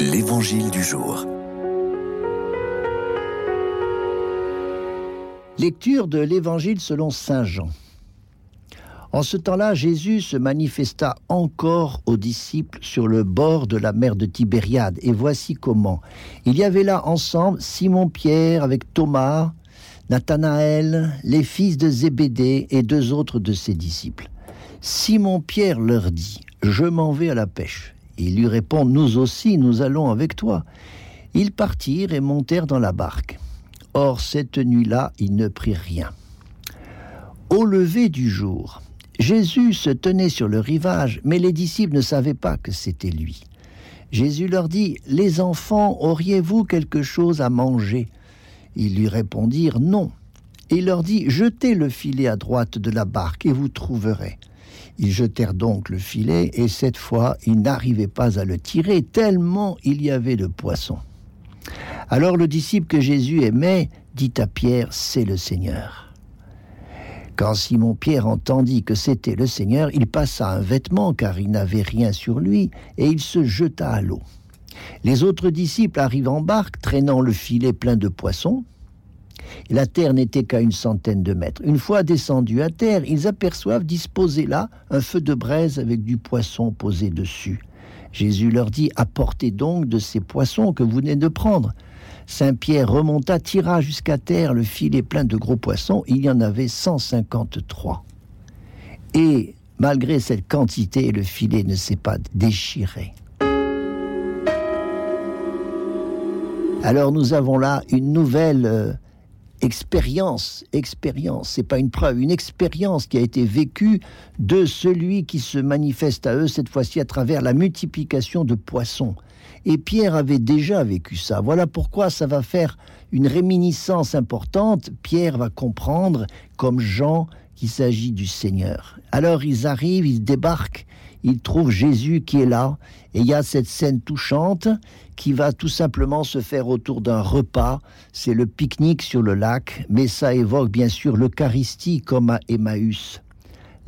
L'Évangile du jour. Lecture de l'Évangile selon Saint Jean. En ce temps-là, Jésus se manifesta encore aux disciples sur le bord de la mer de Tibériade. Et voici comment. Il y avait là ensemble Simon-Pierre avec Thomas, Nathanaël, les fils de Zébédée et deux autres de ses disciples. Simon-Pierre leur dit, Je m'en vais à la pêche. Ils lui répondent, Nous aussi, nous allons avec toi. Ils partirent et montèrent dans la barque. Or, cette nuit-là, ils ne prirent rien. Au lever du jour, Jésus se tenait sur le rivage, mais les disciples ne savaient pas que c'était lui. Jésus leur dit, Les enfants, auriez-vous quelque chose à manger? Ils lui répondirent, Non. Il leur dit, Jetez le filet à droite de la barque et vous trouverez. Ils jetèrent donc le filet, et cette fois ils n'arrivaient pas à le tirer, tellement il y avait de poissons. Alors le disciple que Jésus aimait dit à Pierre, C'est le Seigneur. Quand Simon-Pierre entendit que c'était le Seigneur, il passa un vêtement, car il n'avait rien sur lui, et il se jeta à l'eau. Les autres disciples arrivent en barque, traînant le filet plein de poissons, la terre n'était qu'à une centaine de mètres. Une fois descendus à terre, ils aperçoivent disposé là un feu de braise avec du poisson posé dessus. Jésus leur dit Apportez donc de ces poissons que vous venez de prendre. Saint Pierre remonta, tira jusqu'à terre le filet plein de gros poissons. Il y en avait 153. Et malgré cette quantité, le filet ne s'est pas déchiré. Alors nous avons là une nouvelle euh, expérience, expérience, c'est pas une preuve, une expérience qui a été vécue de celui qui se manifeste à eux cette fois-ci à travers la multiplication de poissons. Et Pierre avait déjà vécu ça. Voilà pourquoi ça va faire une réminiscence importante. Pierre va comprendre, comme Jean, qu'il s'agit du Seigneur. Alors ils arrivent, ils débarquent, ils trouvent Jésus qui est là, et il y a cette scène touchante qui va tout simplement se faire autour d'un repas. C'est le pique-nique sur le lac, mais ça évoque bien sûr l'Eucharistie comme à Emmaüs.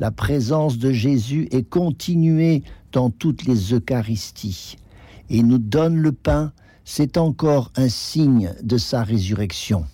La présence de Jésus est continuée dans toutes les Eucharisties. Il nous donne le pain, c'est encore un signe de sa résurrection.